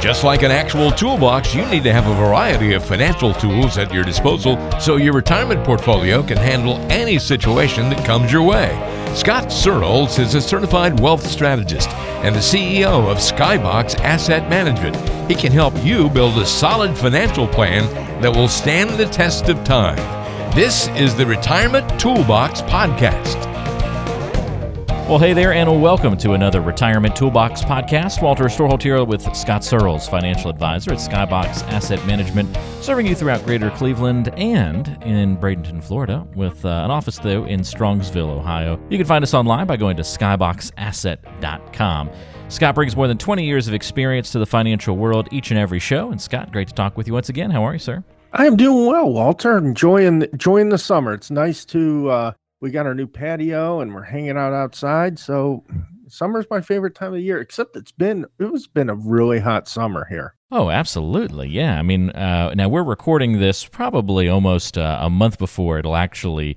Just like an actual toolbox, you need to have a variety of financial tools at your disposal so your retirement portfolio can handle any situation that comes your way. Scott Searles is a certified wealth strategist and the CEO of Skybox Asset Management. He can help you build a solid financial plan that will stand the test of time. This is the Retirement Toolbox Podcast. Well, hey there, and welcome to another Retirement Toolbox podcast. Walter Storholt here with Scott Searles, financial advisor at Skybox Asset Management, serving you throughout greater Cleveland and in Bradenton, Florida, with uh, an office, though, in Strongsville, Ohio. You can find us online by going to skyboxasset.com. Scott brings more than 20 years of experience to the financial world each and every show. And Scott, great to talk with you once again. How are you, sir? I am doing well, Walter. Enjoying enjoying the summer. It's nice to uh, we got our new patio and we're hanging out outside. So summer's my favorite time of the year, except it's been it was been a really hot summer here. Oh, absolutely. Yeah. I mean, uh, now we're recording this probably almost uh, a month before it'll actually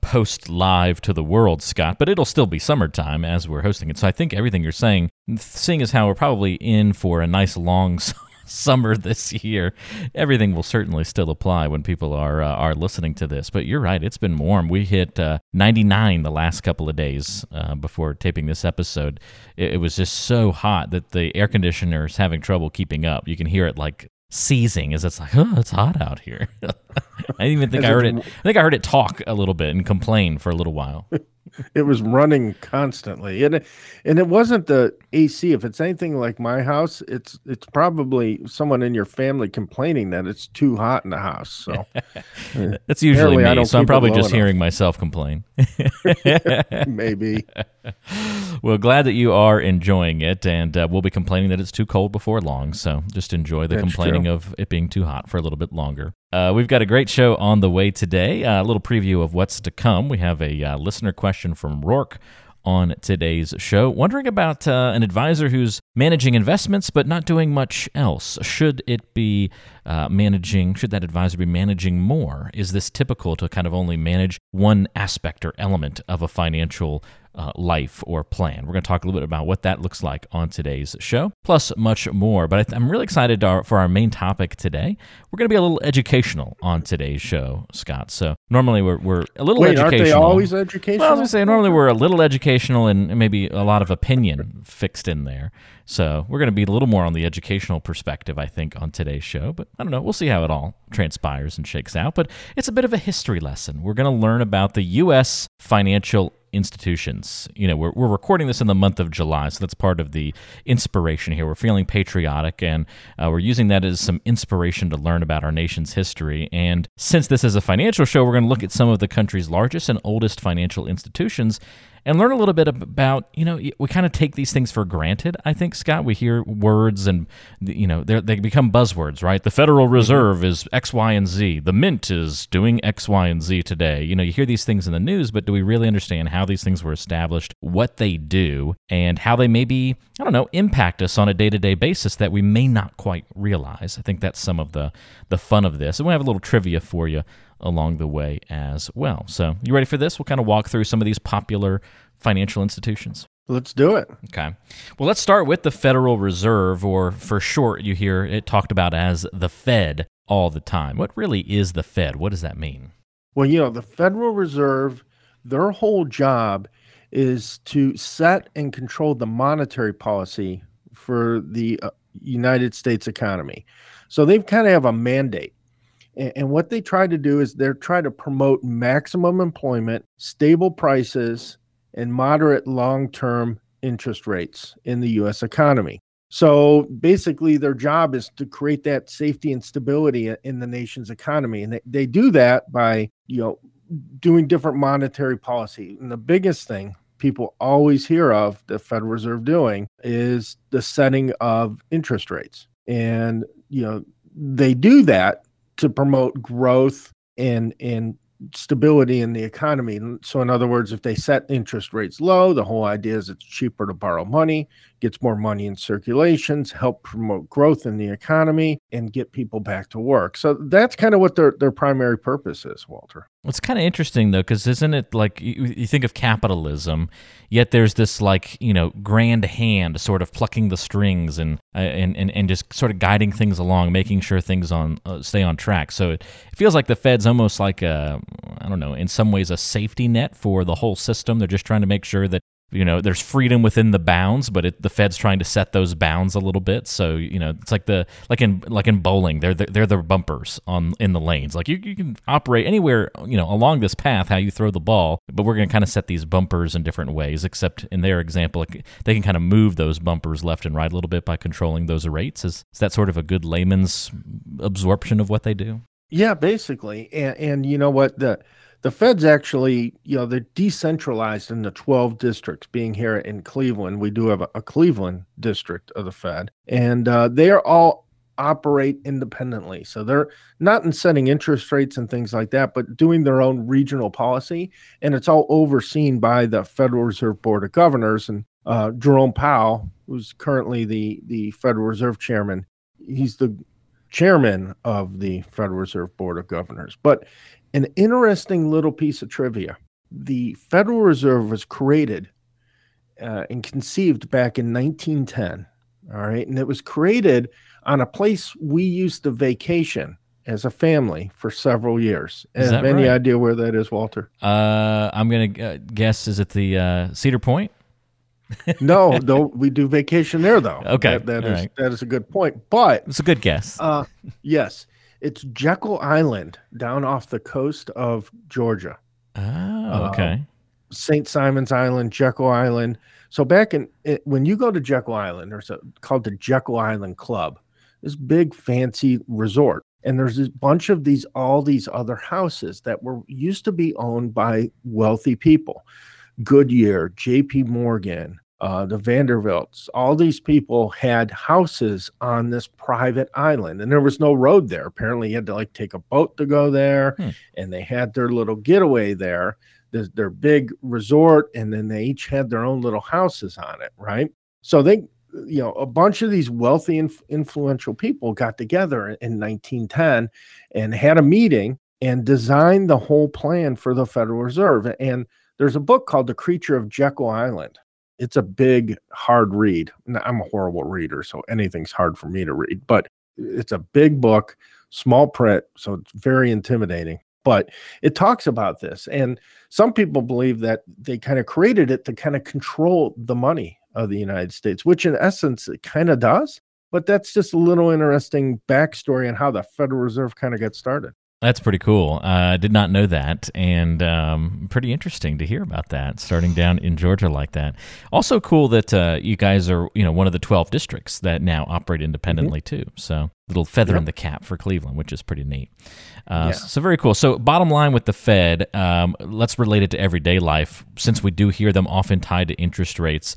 post live to the world, Scott, but it'll still be summertime as we're hosting it. So I think everything you're saying, seeing as how we're probably in for a nice long summer this year. Everything will certainly still apply when people are uh, are listening to this. But you're right; it's been warm. We hit uh, 99 the last couple of days uh, before taping this episode. It, it, was just so hot that the air conditioner is having trouble keeping up. You can hear it like seizing as it's like, oh, it's hot out here. I didn't even think I heard it. I think I heard it talk a little bit and complain for a little while. it was running constantly. And it, and it wasn't the AC if it's anything like my house it's it's probably someone in your family complaining that it's too hot in the house. So that's usually me so I'm probably just enough. hearing myself complain. Maybe. Well glad that you are enjoying it and uh, we'll be complaining that it's too cold before long so just enjoy the that's complaining true. of it being too hot for a little bit longer uh, we've got a great show on the way today. Uh, a little preview of what's to come. We have a uh, listener question from Rourke on today's show, wondering about uh, an advisor who's managing investments but not doing much else. Should it be uh, managing, should that advisor be managing more? Is this typical to kind of only manage one aspect or element of a financial uh, life or plan. We're going to talk a little bit about what that looks like on today's show, plus much more. But I am really excited to, for our main topic today. We're going to be a little educational on today's show, Scott. So normally we're, we're a little Wait, educational. Aren't they always educational? Well, I was going to say normally we're a little educational and maybe a lot of opinion fixed in there. So we're going to be a little more on the educational perspective, I think, on today's show. But I don't know. We'll see how it all transpires and shakes out. But it's a bit of a history lesson. We're going to learn about the U.S. financial institutions. You know, we're, we're recording this in the month of July, so that's part of the inspiration here. We're feeling patriotic, and uh, we're using that as some inspiration to learn about our nation's history. And since this is a financial show, we're going to look at some of the country's largest and oldest financial institutions and learn a little bit about you know we kind of take these things for granted i think scott. We hear words and you know they become buzzwords right? The federal mm-hmm. reserve is x y and z. The mint is doing x y and z today. You know you hear these things in the news but do we really understand how these things were established what they do and how they maybe i don't know impact us on a day-to-day basis that we may not quite realize? I think that's some of the the fun of this. And we have a little trivia for you along the way as well. So, you ready for this? We'll kind of walk through some of these popular financial institutions. Let's do it. Okay. Well, let's start with the Federal Reserve, or for short, you hear it talked about as the Fed all the time. What really is the Fed? What does that mean? Well, you know, the Federal Reserve, their whole job is to set and control the monetary policy for the uh, United States economy. So they kind of have a mandate. And, and what they try to do is they're trying to promote maximum employment, stable prices, and moderate long term interest rates in the US economy. So basically, their job is to create that safety and stability in the nation's economy. And they, they do that by, you know, doing different monetary policy. And the biggest thing people always hear of the Federal Reserve doing is the setting of interest rates. And, you know, they do that to promote growth and and stability in the economy. So, in other words, if they set interest rates low, the whole idea is it's cheaper to borrow money, gets more money in circulations, help promote growth in the economy, and get people back to work. So that's kind of what their, their primary purpose is, Walter. It's kind of interesting though, because isn't it like you, you, think of capitalism, yet there's this like you know grand hand sort of plucking the strings and uh, and, and and just sort of guiding things along, making sure things on uh, stay on track. So it, it feels like the Fed's almost like a I don't know, in some ways a safety net for the whole system. They're just trying to make sure that you know there's freedom within the bounds but it, the fed's trying to set those bounds a little bit. So you know it's like the like in like in bowling they're the, they're the bumpers on in the lanes. Like you, you can operate anywhere you know along this path how you throw the ball but we're going to kind of set these bumpers in different ways except in their example like, they can kind of move those bumpers left and right a little bit by controlling those rates. Is, is that sort of a good layman's absorption of what they do? Yeah basically. And, and you know what? The the feds actually, you know, they're decentralized in the 12 districts. Being here in Cleveland, we do have a, a Cleveland district of the Fed, and uh, they are all operate independently. So they're not in setting interest rates and things like that, but doing their own regional policy. And it's all overseen by the Federal Reserve Board of Governors. And uh, Jerome Powell, who's currently the, the Federal Reserve Chairman, he's the chairman of the Federal Reserve Board of Governors. But an interesting little piece of trivia the Federal Reserve was created uh, and conceived back in 1910. All right. And it was created on a place we used to vacation as a family for several years. Have any right? idea where that is, Walter? Uh, I'm going to uh, guess, is it the uh, Cedar Point? no, no, we do vacation there though. Okay, that, that is right. that is a good point. But it's a good guess. Uh, yes, it's Jekyll Island down off the coast of Georgia. Oh, okay. Uh, St. Simon's Island, Jekyll Island. So back in it, when you go to Jekyll Island, there's a called the Jekyll Island Club, this big fancy resort, and there's a bunch of these all these other houses that were used to be owned by wealthy people, Goodyear, J.P. Morgan, uh, the Vanderbilts, all these people had houses on this private island, and there was no road there. Apparently, you had to like take a boat to go there, hmm. and they had their little getaway there, their, their big resort, and then they each had their own little houses on it, right? So they, you know, a bunch of these wealthy, inf- influential people got together in 1910 and had a meeting and designed the whole plan for the Federal Reserve. And there's a book called The Creature of Jekyll Island it's a big, hard read. I'm a horrible reader, so anything's hard for me to read, but it's a big book, small print, so it's very intimidating. But it talks about this. And some people believe that they kind of created it to kind of control the money of the United States, which in essence it kind of does. But that's just a little interesting backstory on how the Federal Reserve kind of got started. That's pretty cool. I uh, did not know that, and um, pretty interesting to hear about that. Starting down in Georgia like that. Also cool that uh, you guys are, you know, one of the twelve districts that now operate independently mm-hmm. too. So little feather yep. in the cap for Cleveland, which is pretty neat. Uh, yeah. So very cool. So bottom line with the Fed, um, let's relate it to everyday life, since we do hear them often tied to interest rates.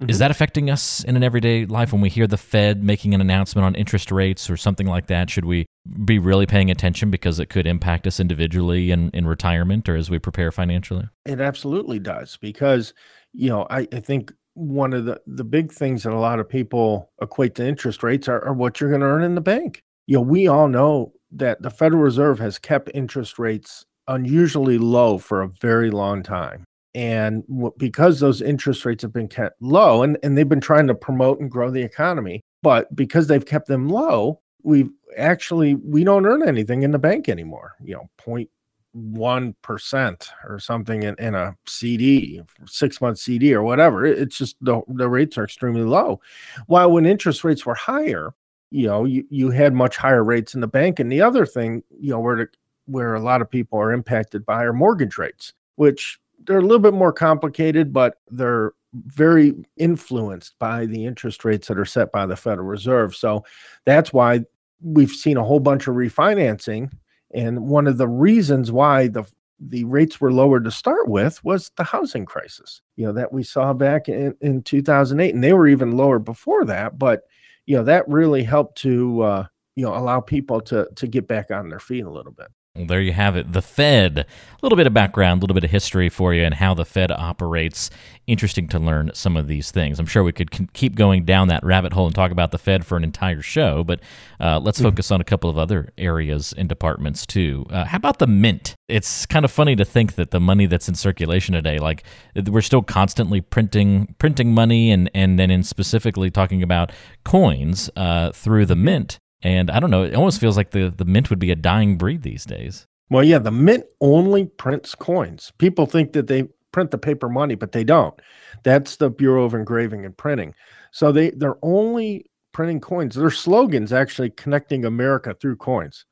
Mm-hmm. Is that affecting us in an everyday life when we hear the Fed making an announcement on interest rates or something like that? Should we be really paying attention because it could impact us individually in, in retirement or as we prepare financially? It absolutely does because, you know, I, I think one of the, the big things that a lot of people equate to interest rates are, are what you're going to earn in the bank. You know, we all know that the Federal Reserve has kept interest rates unusually low for a very long time and because those interest rates have been kept low and, and they've been trying to promote and grow the economy but because they've kept them low we've actually we don't earn anything in the bank anymore you know 0.1% or something in, in a cd six month cd or whatever. It's just the, the rates are extremely low. While when interest rates were higher you know you, you had much higher rates in the bank and the other thing you know where the, where a lot of people are impacted by are mortgage rates which they're a little bit more complicated, but they're very influenced by the interest rates that are set by the Federal Reserve. So that's why we've seen a whole bunch of refinancing. And one of the reasons why the the rates were lowered to start with was the housing crisis, you know, that we saw back in, in 2008. And they were even lower before that. But, you know, that really helped to, uh, you know, allow people to to get back on their feet a little bit. Well, there you have it. The Fed. A little bit of background, a little bit of history for you and how the Fed operates. Interesting to learn some of these things. I'm sure we could keep going down that rabbit hole and talk about the Fed for an entire show, but uh, let's mm-hmm. focus on a couple of other areas and departments too. Uh, how about the mint? It's kind of funny to think that the money that's in circulation today, like we're still constantly printing printing money, and and then in specifically talking about coins uh, through the mint. And I don't know, it almost feels like the, the mint would be a dying breed these days. Well, yeah, the mint only prints coins. People think that they print the paper money, but they don't. That's the Bureau of Engraving and Printing. So they they're only printing coins. Their slogans actually connecting America through coins.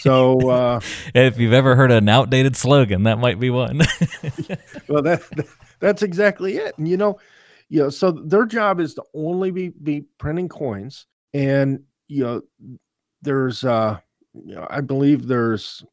So uh, if you've ever heard an outdated slogan, that might be one. well, that, that that's exactly it. And you know, you know, so their job is to only be be printing coins and you know, there's uh, you know, I believe there's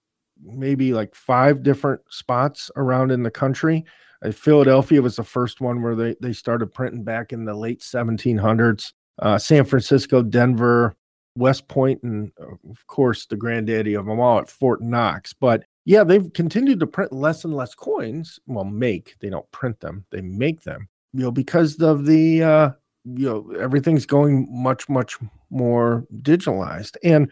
maybe like five different spots around in the country. Uh, Philadelphia was the first one where they they started printing back in the late 1700s. Uh, San Francisco, Denver, West Point, and uh, of course the granddaddy of them all at Fort Knox. But yeah, they've continued to print less and less coins. Well, make they don't print them; they make them. You know, because of the uh, you know everything's going much much more digitalized and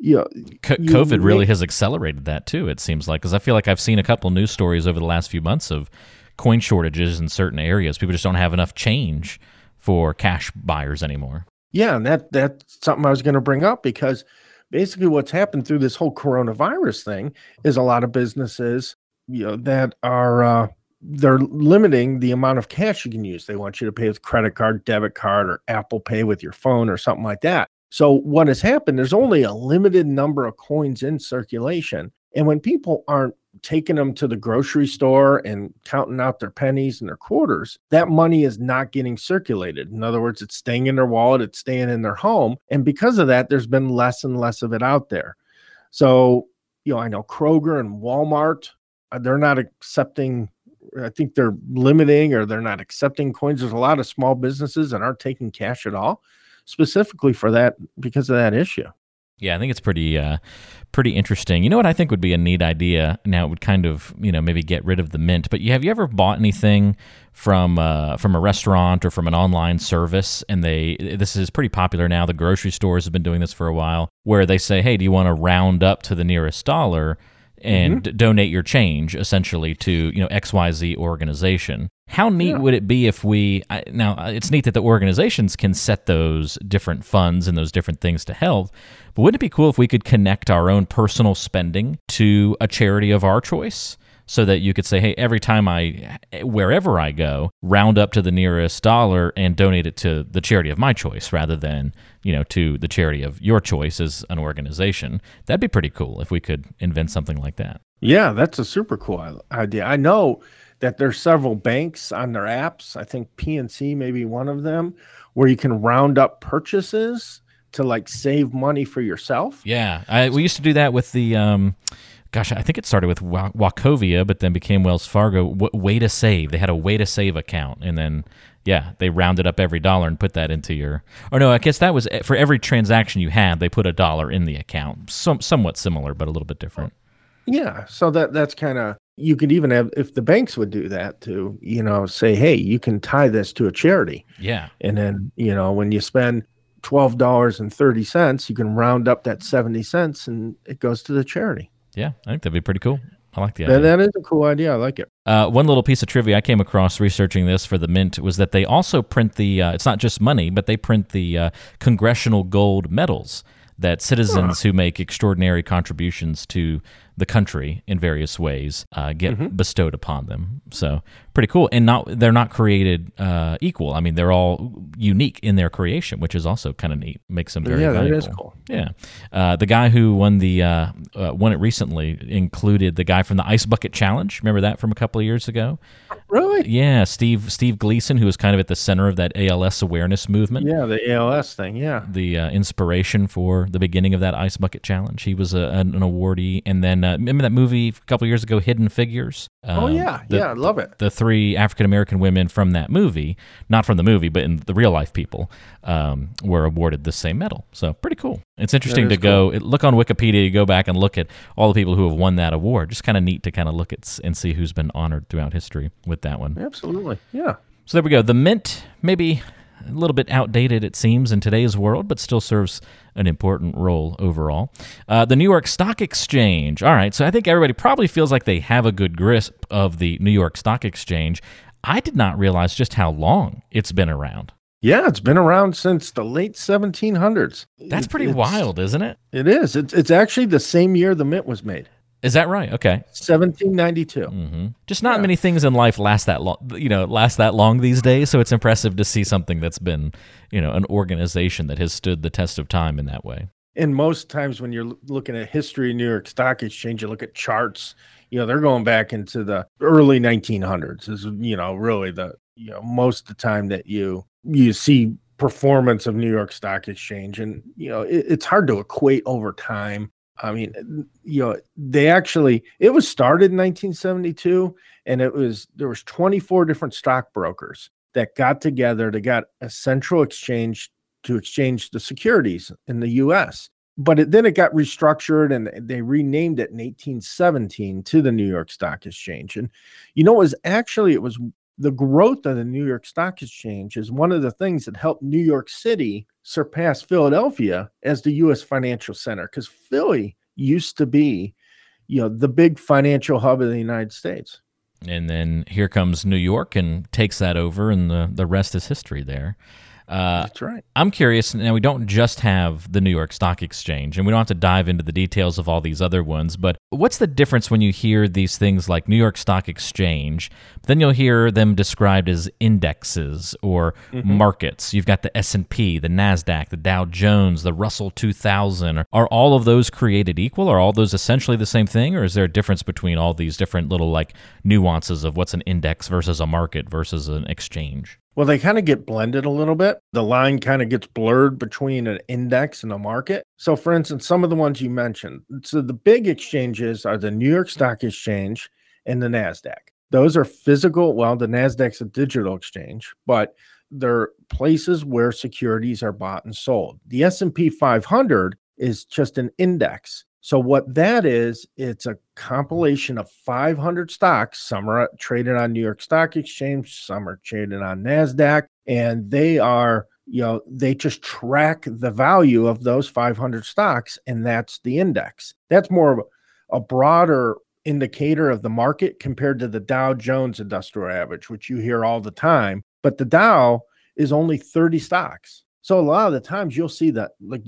you know, COVID you, really has accelerated that too. It seems like because I feel like I've seen a couple news stories over the last few months of coin shortages in certain areas. People just don't have enough change for cash buyers anymore. Yeah, and that that's something I was going to bring up because basically what's happened through this whole coronavirus thing is a lot of businesses, you know, that are uh, they're limiting the amount of cash you can use. They want you to pay with credit card, debit card, or Apple Pay with your phone or something like that. So what has happened, there's only a limited number of coins in circulation. And when people aren't taking them to the grocery store and counting out their pennies and their quarters, that money is not getting circulated. In other words, it's staying in their wallet, it's staying in their home. And because of that, there's been less and less of it out there. So, you know, I know Kroger and Walmart, uh, they're not accepting I think they're limiting or they're not accepting coins. There's a lot of small businesses that aren't taking cash at all, specifically for that because of that issue. Yeah, I think it's pretty uh, pretty interesting. You know what I think would be a neat idea? Now it would kind of you know maybe get rid of the mint. But you, have you ever bought anything from uh, from a restaurant or from an online service? And they this is pretty popular now. The grocery stores have been doing this for a while, where they say, "Hey, do you want to round up to the nearest dollar?" And mm-hmm. donate your change essentially to you know XYZ organization. How neat yeah. would it be if we now uh, it's neat that the organizations can set those different funds and those different things to help, but wouldn't it be cool if we could connect our own personal spending to a charity of our choice? So that you could say, hey, every time I, wherever I go, round up to the nearest dollar and donate it to the charity of my choice rather than, you know, to the charity of your choice as an organization. That'd be pretty cool if we could invent something like that. Yeah, that's a super cool idea. I know that there's several banks on their apps. I think PNC may be one of them where you can round up purchases to like save money for yourself. Yeah, I, we used to do that with the um, gosh, I think it started with Wachovia, but then became Wells Fargo. W- way to save. They had a way to save account, and then yeah, they rounded up every dollar and put that into your. Or no, I guess that was eh, for every transaction you had, they put a dollar in the account. Some somewhat similar, but a little bit different. Yeah, so that that's kind of you could even have if the banks would do that to you know say hey you can tie this to a charity yeah and then you know when you spend twelve dollars and thirty cents you can round up that seventy cents and it goes to the charity yeah, I think that'd be pretty cool. I like the idea. That, is a cool idea. I like it. Uh, one little piece of trivia I came across researching this for the Mint was that they also print the. Uh, it's not just money, but they print the uh, congressional gold medals that citizens huh. who make extraordinary contributions to the country in various ways uh, get mm-hmm. bestowed upon them. So pretty cool, and not they're not created uh, equal. I mean, they're all unique in their creation, which is also kind of neat. Makes them very yeah, valuable. that is cool. Yeah, uh, the guy who won the uh, uh, won it recently included the guy from the Ice Bucket Challenge. Remember that from a couple of years ago? Really? Yeah, Steve Steve Gleason, who was kind of at the center of that ALS awareness movement. Yeah, the ALS thing. Yeah, the uh, inspiration for the beginning of that Ice Bucket Challenge. He was a, an, an awardee, and then Uh, remember that movie a couple years ago, Hidden Figures? oh Um, yeah, the- yeah, I love it. the three African American women from that movie, not from the movie, but in the real life people, um, were awarded the same medal. So pretty cool. It's interesting to go it- look on Wikipedia, you go back and look at all the people who have won that award. Just kind of neat to kind of look at and see who's been honored throughout history with that one. Absolutely, yeah. So there we go. The mint, maybe a little bit outdated, it seems, in today's world, but still serves an important role overall. Uh, the New York Stock Exchange. All right. So I think everybody probably feels like they have a good grasp of the New York Stock Exchange. I did not realize just how long it's been around. Yeah, it's been around since the late 1700s. That's pretty it's- wild, isn't it? It is. It's it's actually the same year the mint was made, Is that right? Okay. 1792. hmm Just not Yeah. many things in life last that long, you know, last that long these days. So it's impressive to see something that's been, you know, an organization that has stood the test of time in that way. And most times when you're looking at history New York Stock Exchange, you look at charts. You know, they're going back into the early 1900s. Is you know really the you know most of the time that you you see performance of New York Stock Exchange, and you know it, it's hard to equate over time. I mean, uh, you know, they actually it was started in 1972, and it was there was 24 different stockbrokers that got together to got a central exchange to exchange the securities in the U.S. But it, then it got restructured, and they renamed it in 1817 to the New York Stock Exchange. And you know, it was actually it was the growth of the New York Stock Exchange is one of the things that helped New York City surpass Philadelphia as the U.S. financial center because Philly used to be, you know, the big financial hub of the United States. and then here comes New York and takes that over, and the the rest is history there. Uh, That's right. I'm curious. Now we don't just have the New York Stock Exchange, and we don't have to dive into the details of all these other ones. But what's the difference when you hear these things like New York Stock Exchange? Then you'll hear them described as indexes or markets. You've got the S and P, the Nasdaq, the Dow Jones, the Russell 2000. Are all of those created equal? Are all those essentially the same thing, or is there a difference between all these different little like nuances of what's an index versus a market versus an exchange? Well, they kind of get blended a little bit. The line kind of gets blurred between an index and a market. So, for instance, some of the ones you mentioned. So, the big exchanges are the New York Stock Exchange and the NASDAQ. Those are physical. Well, the NASDAQ's a digital exchange, but they're places where securities are bought and sold. The S&P 500 is just an index. So what that is, it's a compilation of 500 stocks. Some are uh, traded on New York Stock Exchange, some are traded on Nasdaq, and they are, you know, they just track the value of those 500 stocks, and that's the index. That's more of a, broader indicator of the market compared to the Dow Jones Industrial Average, which you hear all the time. But the Dow is only 30 stocks. So a lot of the times you'll see that like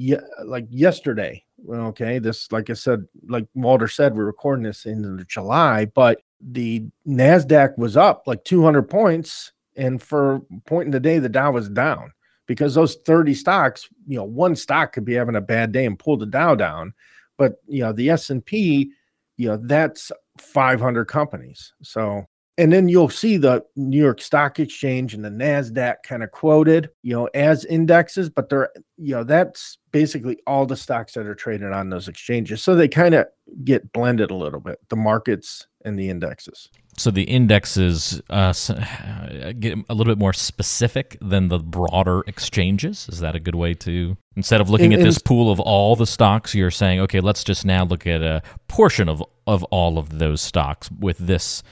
like yesterday, okay, this like I said, like Walter said, we're recording this in July, but the Nasdaq was up like 200 points, and for point in the day, the Dow was down because those 30 stocks, you know, one stock could be having a bad day and pull the Dow down, but you know the S and P, you know, that's 500 companies. So and then you'll see the New York Stock Exchange and the Nasdaq kind of quoted, you know, as indexes, but they're, you know, that's basically all the stocks that are traded on those exchanges. So they kind of get blended a little bit, the markets and the indexes. So the indexes uh, get a little bit more specific than the broader exchanges. Is that a good way to instead of looking In- at this in- pool of all the stocks, you're saying, okay, let's just now look at a portion of of all of those stocks with this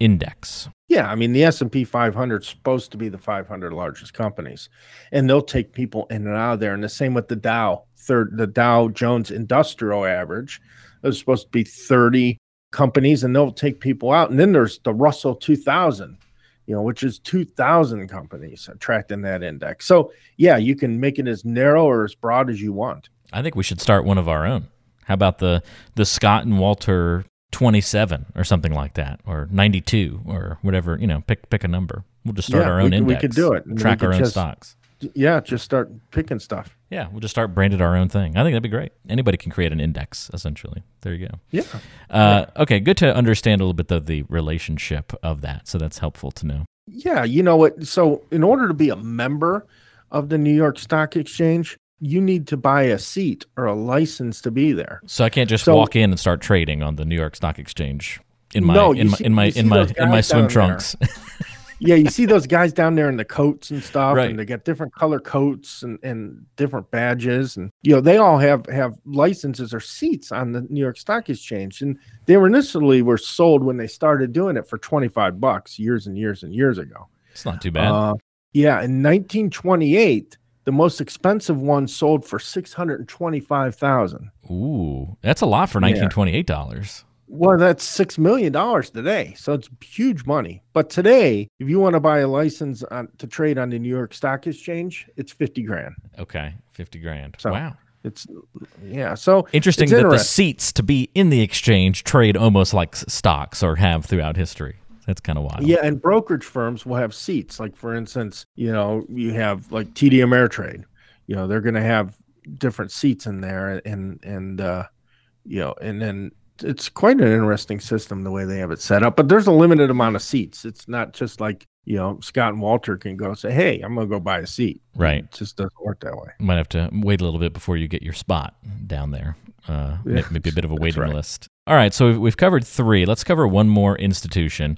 index. Yeah, I mean the S&P 500 is supposed to be the 500 largest companies and they'll take people in and out of there and the same with the Dow, third the Dow Jones Industrial Average. There's supposed to be 30 companies and they'll take people out and then there's the Russell 2000, you know, which is 2000 companies tracked in that index. So, yeah, you can make it as narrow or as broad as you want. I think we should start one of our own. How about the the Scott and Walter 27 or something like that or 92 or whatever, you know, pick pick a number. We'll just start Yeah, our own we could- we could do it. Track our own just- stocks. Yeah, just start picking stuff. Yeah, we'll just start branded our own thing. I think that'd be great. Anybody can create an index, essentially. There you go. Yeah. Uh, okay, good to understand a little bit of the relationship of that. So that's helpful to know. Yeah, you know what? So, in order to be a member of the New York Stock Exchange, you need to buy a seat or a license to be there. So I can't just So- walk in and start trading on the New York Stock Exchange in my No, in my see- in my in my in my swim trunks. Yeah, you see those guys down there in the coats and stuff, Right. and they got different color coats and, and different badges, and you know they all have have licenses or seats on the New York Stock Exchange, and they were initially were sold when they started doing it for twenty five bucks years and years and years ago. it's not too bad. Uh, yeah, in 1928, the most expensive one sold for six hundred and twenty five thousand. Ooh, that's a lot for nineteen twenty eight dollars. Well, that's six million dollars today, so it's huge money. But today, if you want to buy a license on, to trade on the New York Stock Exchange, it's fifty grand. Okay, fifty grand. So, wow. It's yeah. So Interesting that the seats to be in the exchange trade almost like stocks or have throughout history. That's kind of wild. yeah, and brokerage firms will have seats. Like for instance, you know, you have like TD Ameritrade. You know, they're going to have different seats in there, and and uh, you know, and then it's quite an interesting system the way they have it set up. But there's a limited amount of seats. It's not just like you know Scott and Walter can go say, "Hey, I'm going to go buy a seat." Right. It just doesn't work that way. Might have to wait a little bit before you get your spot down there. Uh, Yeah, maybe a bit of a waiting right. list. All right, so we've, we've covered three. Let's cover one more institution.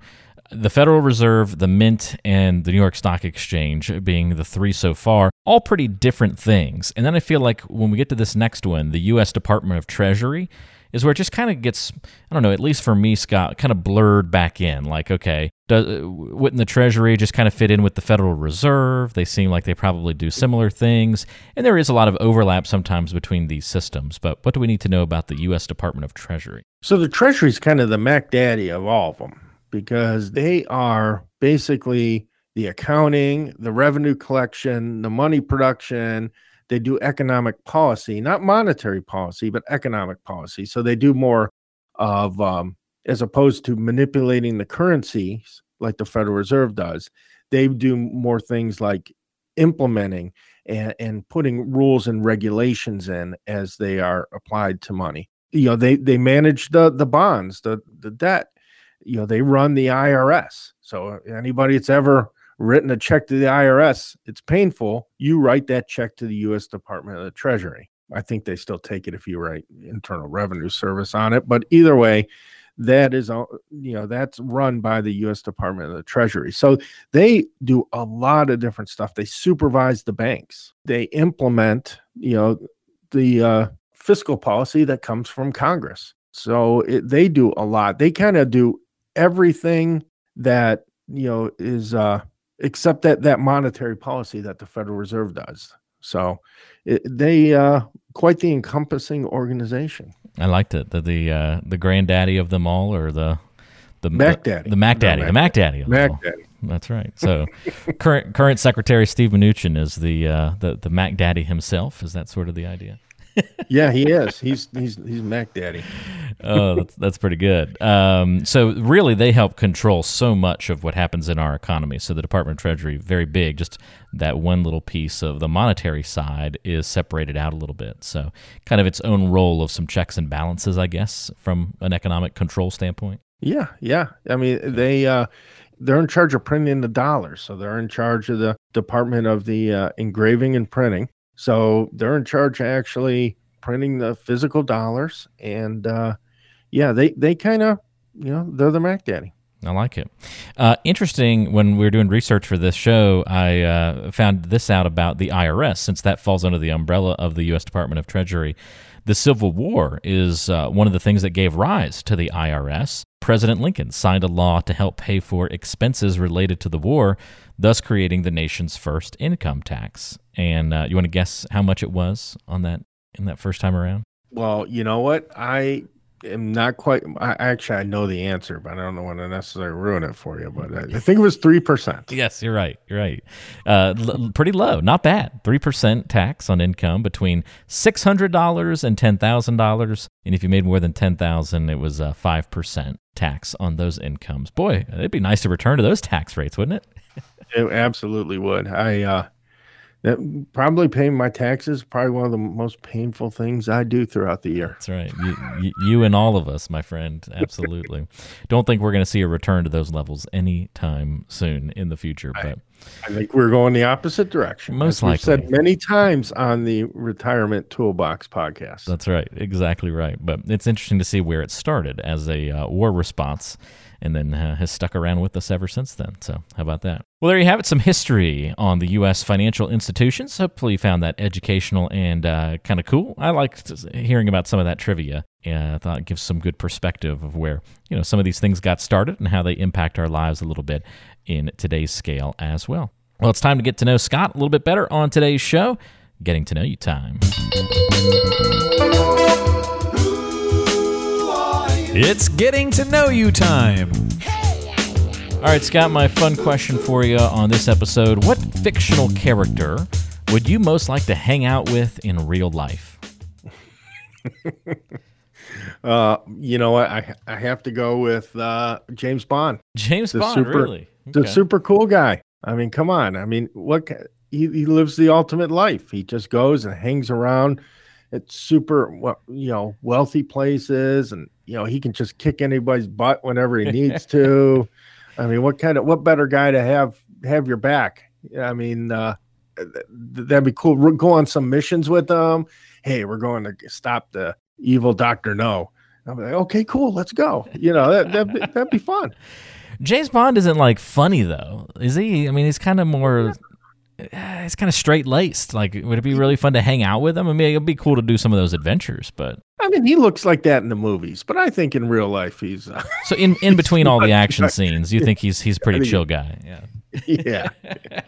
The Federal Reserve, the Mint, and the New York Stock Exchange being the three so far, all pretty different things. And then I feel like when we get to this next one, the U.S. Department of Treasury, is where it just kind of gets, I don't know, at least for me, Scott, kind of blurred back in. Like, okay, does, wouldn't the Treasury just kind of fit in with the Federal Reserve? They seem like they probably do similar things. And there is a lot of overlap sometimes between these systems. But what do we need to know about the U.S. Department of Treasury? So the Treasury is kind of the Mac Daddy of all of them because they are basically the accounting, the revenue collection, the money production. They do economic policy, not monetary policy, but economic policy. So they do more of, um, as opposed to manipulating the currencies like the Federal Reserve does, they do more things like implementing and, and putting rules and regulations in as they are applied to money. You know they they manage the the bonds the the debt. You know they run the irs so uh, anybody that's ever written a check to the irs it's painful. You write that check to the u.s department of the treasury. I think they still take it if you write internal revenue service on it but either way that is you know that's run by the u.s department of the treasury so they do a lot of different stuff they supervise the banks they implement you know the uh, fiscal policy that comes from Congress. So it, they do a lot. They kind of do everything that you know is uh, except that that monetary policy that the Federal Reserve does. So it, they uh, quite the encompassing organization. I liked it. The the uh, the granddaddy of them all, or the the Mac the- Daddy. the Mac No, Daddy, Mac the Mac Daddy. of them Mac all. Daddy. That's right. So current current Secretary Steve Mnuchin is the uh, the the Mac Daddy himself. Is that sort of the idea? Yeah, he is. He's he's he's Mac Daddy. oh, that's, that's pretty good. Um, so really, they help control so much of what happens in our economy. So the Department of Treasury, very big. Just that one little piece of the monetary side is separated out a little bit. So kind of its own role of some checks and balances, I guess, from an economic control standpoint. Yeah, yeah. I mean, they uh, they're in charge of printing the dollars, so they're in charge of the Department of the uh, Engraving and Printing. So they're in charge actually printing the physical dollars, and uh, yeah, they they kind of you know they're the Mac Daddy. I like it. Uh, interesting. When we were doing research for this show, I uh, found this out about the IRS, since that falls under the umbrella of the U.S. Department of Treasury. The Civil War is uh, one of the things that gave rise to the IRS. President Lincoln signed a law to help pay for expenses related to the war, thus creating the nation's first income tax. And uh, you want to guess how much it was on that in that first time around? Well, you know what? I am not quite. I actually I know the answer, but I don't know want to necessarily ruin it for you. But I, I think it was three percent. Yes, you're right. You're right. Uh, l- pretty low, not bad. Three percent tax on income between six hundred dollars and ten thousand dollars, and if you made more than ten thousand, it was a five percent tax on those incomes. Boy, it'd be nice to return to those tax rates, wouldn't it? It absolutely would. I uh that probably paying my taxes probably one of the most painful things I do throughout the year. That's right. You, you, you and all of us, my friend. Absolutely. Don't think we're going to see a return to those levels anytime soon in the future, but I think we're going the opposite direction. Most likely. said many times on the Retirement Toolbox podcast. That's right. Exactly right. But it's interesting to see where it started as a uh, war response and then uh, has stuck around with us ever since then. So, how about that? Well, there you have it. Some history on the U.S. financial institutions. Hopefully, you found that educational and uh, kind of cool. I liked hearing about some of that trivia. Yeah, I thought it gives some good perspective of where you know some of these things got started and how they impact our lives a little bit in today's scale as well. Well, it's time to get to know Scott a little bit better on today's show. Getting to know you time. It's getting to know you time. All right, Scott, my fun question for you on this episode What fictional character would you most like to hang out with in real life? Uh, you know what? I I have to go with uh, James Bond, James The Bond, super- really? the super cool guy. I mean, come on. I mean, what? He, he lives the ultimate life. He just goes and hangs around at super, you know, wealthy places, and you know, he can just kick anybody's butt whenever he needs to. I mean, what kind of what better guy to have have your back? I mean, uh, that'd be cool. We'll go on some missions with them. Hey, we're going to stop the evil Doctor No. I'm like, okay, cool, let's go. You know, that that'd be, that'd be fun. James Bond isn't like funny, though, is he? I mean, he's kind of more. Uh, He's kind of straight laced. Like, would it be really fun to hang out with him? I mean, it'd be cool to do some of those adventures, but I mean, he looks like that in the movies, but I think in real life he's, uh, so in, in between all the action scenes, you think he's he's a pretty I think- chill guy? Yeah. yeah.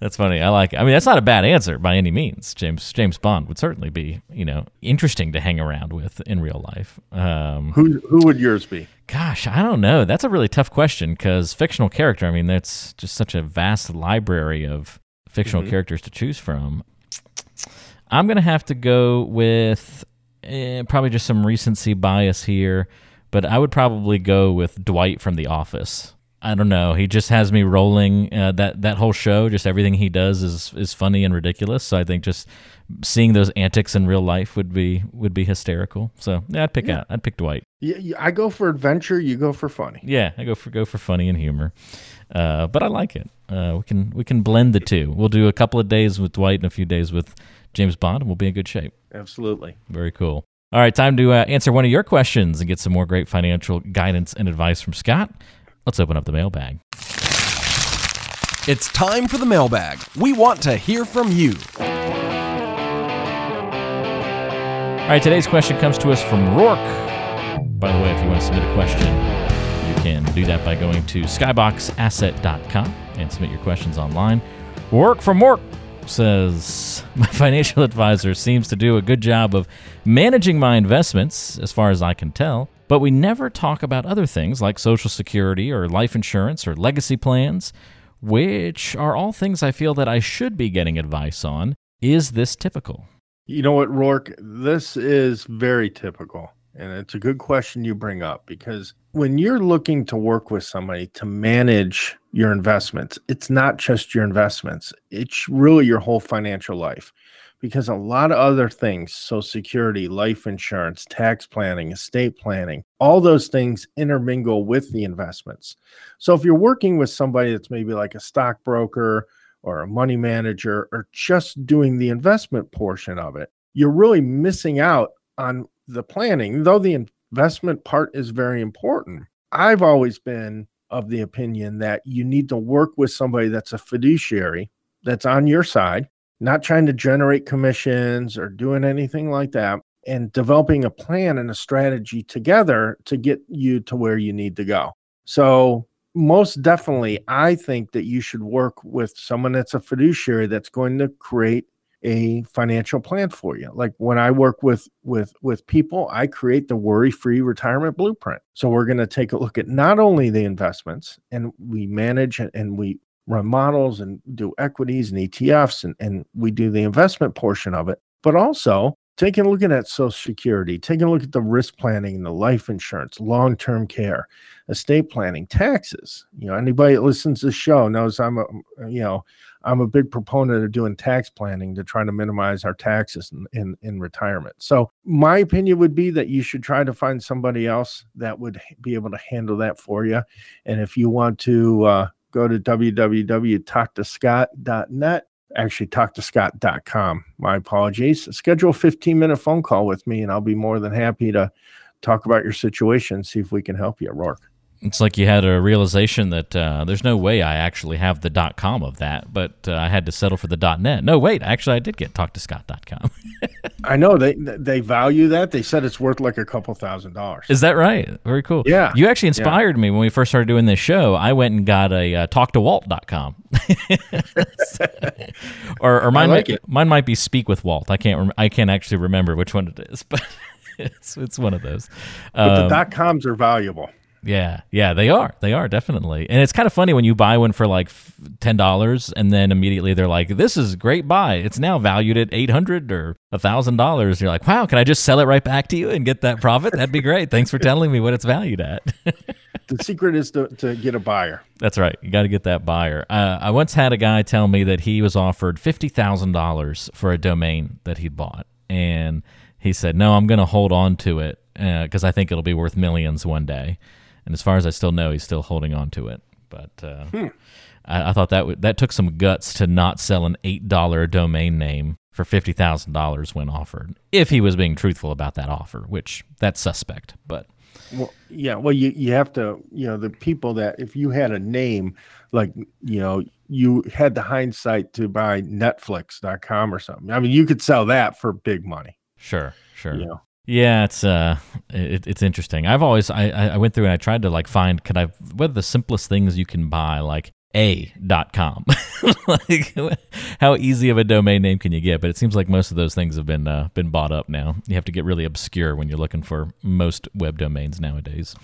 That's funny. I like. I mean, that's not a bad answer by any means. James James Bond would certainly be, you know, interesting to hang around with in real life. Um, Who who would yours be? Gosh, I don't know. That's a really tough question because fictional character. I mean, that's just such a vast library of fictional Mhm. characters to choose from. I'm gonna have to go with eh, probably just some recency bias here, but I would probably go with Dwight from The Office. I don't know. He just has me rolling. Uh, that that whole show, just everything he does is is funny and ridiculous. So I think just seeing those antics in real life would be would be hysterical. So yeah, I'd pick Yeah. out. I'd pick Dwight. Yeah, I go for adventure. You go for funny. Yeah, I go for go for funny and humor, uh, but I like it. Uh, we can we can blend the two. We'll do a couple of days with Dwight and a few days with James Bond, and we'll be in good shape. Absolutely. Very cool. All right, time to uh, answer one of your questions and get some more great financial guidance and advice from Scott. Let's open up the mailbag. It's time for the mailbag. We want to hear from you. All right, today's question comes to us from Rourke. By the way, if you want to submit a question, you can do that by going to skyboxasset.com and submit your questions online. Rourke from Rourke says, My financial advisor seems to do a good job of managing my investments, as far as I can tell, but we never talk about other things like Social Security or life insurance or legacy plans, which are all things I feel that I should be getting advice on. Is this typical? You know what, Rourke? This is very typical. And it's a good question you bring up because when you're looking to work with somebody to manage your investments, it's not just your investments, it's really your whole financial life. Because a lot of other things, so security, life insurance, tax planning, estate planning, all those things intermingle with the investments. So if you're working with somebody that's maybe like a stockbroker or a money manager or just doing the investment portion of it, you're really missing out on the planning, though the investment part is very important. I've always been of the opinion that you need to work with somebody that's a fiduciary that's on your side, not trying to generate commissions or doing anything like that, and developing a plan and a strategy together to get you to where you need to go. So, most definitely, I think that you should work with someone that's a fiduciary that's going to create a financial plan for you. Like when I work with with with people, I create the worry-free retirement blueprint. So we're going to take a look at not only the investments and we manage and we run models and do equities and ETFs and, and we do the investment portion of it, but also taking a look at social security, taking a look at the risk planning, and the life insurance, long-term care, estate planning, taxes. You know, anybody that listens to the show knows I'm a you know I'm a big proponent of doing tax planning to try to minimize our taxes in, in, in retirement. So my opinion would be that you should try to find somebody else that would be able to handle that for you. And if you want to uh, go to www.talktoscott.net actually talktoscott.com. My apologies. Schedule a 15 minute phone call with me, and I'll be more than happy to talk about your situation, see if we can help you, Rourke. It's like you had a realization that uh, there's no way I actually have the com of that, but uh, I had to settle for the net. No, wait, actually, I did get talktoscott.com. I know they they value that. They said it's worth like a couple thousand dollars. Is that right? Very cool. Yeah. You actually inspired yeah. me when we first started doing this show. I went and got a uh, talktowalt.com. or or mine like might, mine might be speak with Walt. I can't rem- I can't actually remember which one it is, but it's it's one of those. But um, the dot coms are valuable. Yeah, yeah, they are. They are definitely. And it's kind of funny when you buy one for like ten dollars, and then immediately they're like, "This is great buy. It's now valued at eight hundred or a thousand dollars." You're like, "Wow, can I just sell it right back to you and get that profit? That'd be great. Thanks for telling me what it's valued at." the secret is to, to get a buyer. That's right. You got to get that buyer. Uh, I once had a guy tell me that he was offered fifty thousand dollars for a domain that he'd bought, and he said, "No, I'm going to hold on to it because uh, I think it'll be worth millions one day." And as far as I still know, he's still holding on to it. But uh, hmm. I, I, thought that w- that took some guts to not sell an eight dollar domain name for fifty thousand dollars when offered. If he was being truthful about that offer, which that's suspect, but. Well, yeah. Well, you, you have to, you know, the people that if you had a name like, you know, you had the hindsight to buy Netflix.com or something. I mean, you could sell that for big money. Sure, sure. You know? Yeah, it's uh, it, it's interesting. I've always I I went through and I tried to like find could I what are the simplest things you can buy like a dot com? Like how easy of a domain name can you get? But it seems like most of those things have been uh, been bought up now. You have to get really obscure when you're looking for most web domains nowadays.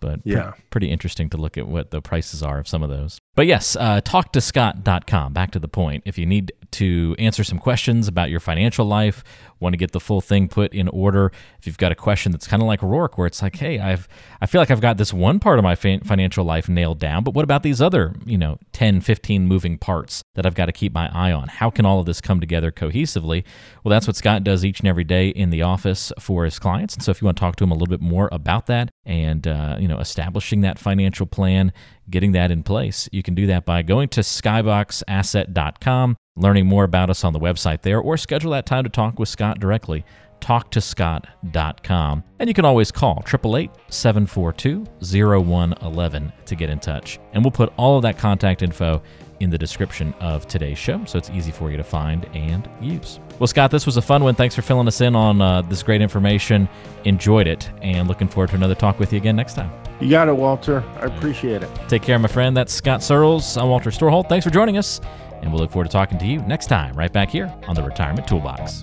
But yeah. pre- pretty interesting to look at what the prices are of some of those. But yes uh, talktoscott.com back to the point. If you need to answer some questions about your financial life want to get the full thing put in order. If you've got a question that's kind of like Rourke, where it's like, hey, I've I feel like I've got this one part of my financial life nailed down, but what about these other, you know, 10, 15 moving parts that I've got to keep my eye on? How can all of this come together cohesively? Well, that's what Scott does each and every day in the office for his clients. And so if you want to talk to him a little bit more about that and, uh, you know, establishing that financial plan, getting that in place, you can do that by going to skyboxasset.com learning more about us on the website there, or schedule that time to talk with Scott directly. TalkToScott.com. And you can always call 888 742 0111 to get in touch. And we'll put all of that contact info in the description of today's show, so it's easy for you to find and use. Well, Scott, this was a fun one. Thanks for filling us in on uh, this great information. Enjoyed it, and looking forward to another talk with you again next time. You got it, Walter. I appreciate it. Take care, my friend. That's Scott Searles. I'm Walter Storholt. Thanks for joining us and we'll look forward to talking to you next time, right back here on the Retirement Toolbox.